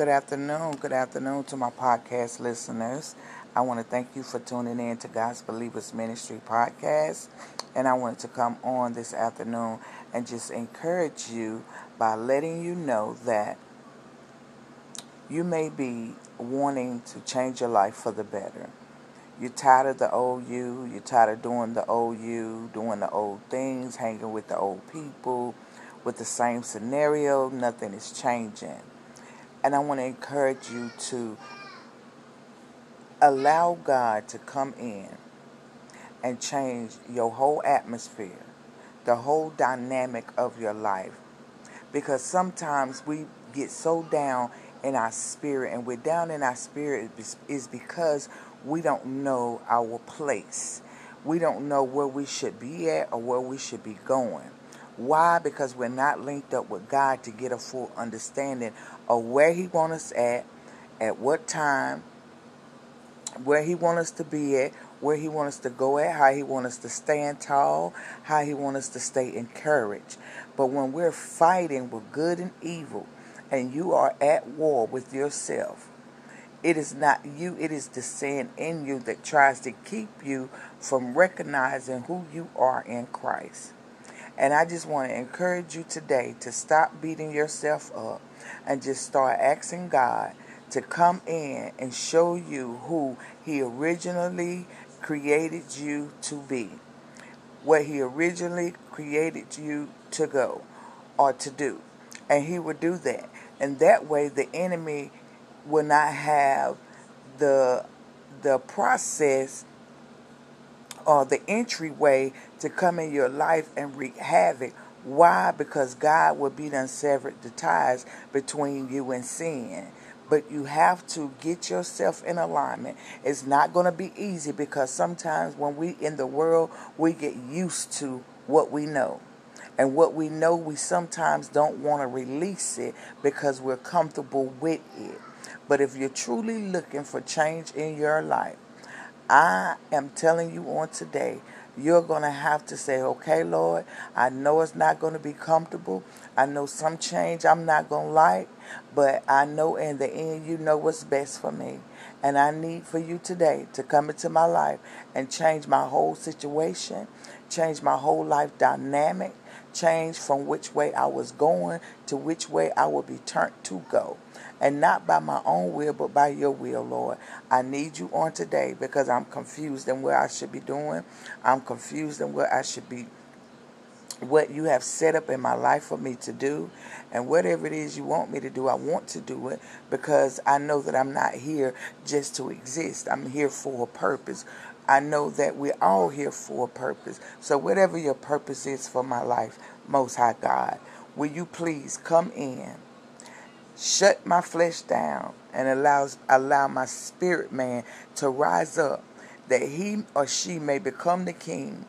Good afternoon. Good afternoon to my podcast listeners. I want to thank you for tuning in to God's Believers Ministry podcast. And I wanted to come on this afternoon and just encourage you by letting you know that you may be wanting to change your life for the better. You're tired of the old you, you're tired of doing the old you, doing the old things, hanging with the old people, with the same scenario, nothing is changing. And I want to encourage you to allow God to come in and change your whole atmosphere, the whole dynamic of your life. Because sometimes we get so down in our spirit, and we're down in our spirit is because we don't know our place. We don't know where we should be at or where we should be going. Why? Because we're not linked up with God to get a full understanding of where He wants us at, at what time, where He wants us to be at, where He wants us to go at, how He wants us to stand tall, how He wants us to stay encouraged. But when we're fighting with good and evil, and you are at war with yourself, it is not you, it is the sin in you that tries to keep you from recognizing who you are in Christ. And I just want to encourage you today to stop beating yourself up and just start asking God to come in and show you who He originally created you to be, where He originally created you to go or to do. And He will do that. And that way, the enemy will not have the the process the entryway to come in your life and wreak havoc. Why? Because God will be done severed the ties between you and sin but you have to get yourself in alignment. It's not going to be easy because sometimes when we in the world, we get used to what we know. And what we know, we sometimes don't want to release it because we're comfortable with it. But if you're truly looking for change in your life, I am telling you on today, you're going to have to say, okay, Lord, I know it's not going to be comfortable. I know some change I'm not going to like, but I know in the end you know what's best for me. And I need for you today to come into my life and change my whole situation, change my whole life dynamic, change from which way I was going to which way I will be turned to go. And not by my own will, but by your will, Lord. I need you on today because I'm confused in where I should be doing. I'm confused in where I should be what you have set up in my life for me to do. And whatever it is you want me to do, I want to do it because I know that I'm not here just to exist. I'm here for a purpose. I know that we're all here for a purpose. So, whatever your purpose is for my life, Most High God, will you please come in, shut my flesh down, and allows, allow my spirit man to rise up that he or she may become the king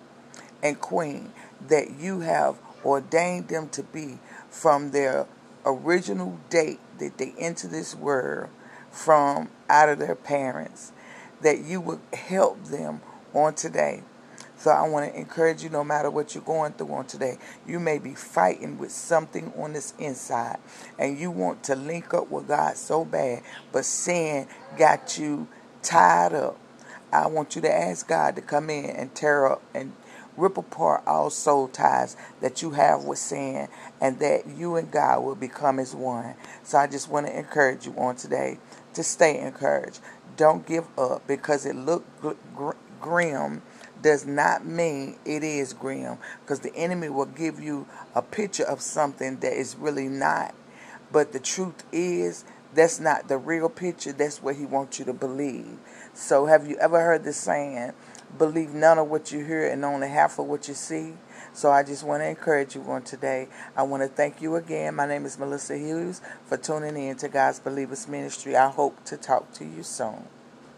and queen that you have ordained them to be from their original date that they enter this world from out of their parents, that you would help them on today. So I want to encourage you no matter what you're going through on today, you may be fighting with something on this inside and you want to link up with God so bad, but sin got you tied up. I want you to ask God to come in and tear up and rip apart all soul ties that you have with sin and that you and God will become as one. So I just want to encourage you on today to stay encouraged. Don't give up because it looked gr- grim does not mean it is grim because the enemy will give you a picture of something that is really not. But the truth is that's not the real picture. That's what he wants you to believe. So have you ever heard the saying, believe none of what you hear and only half of what you see. So I just want to encourage you on today. I want to thank you again. My name is Melissa Hughes for tuning in to God's Believers Ministry. I hope to talk to you soon.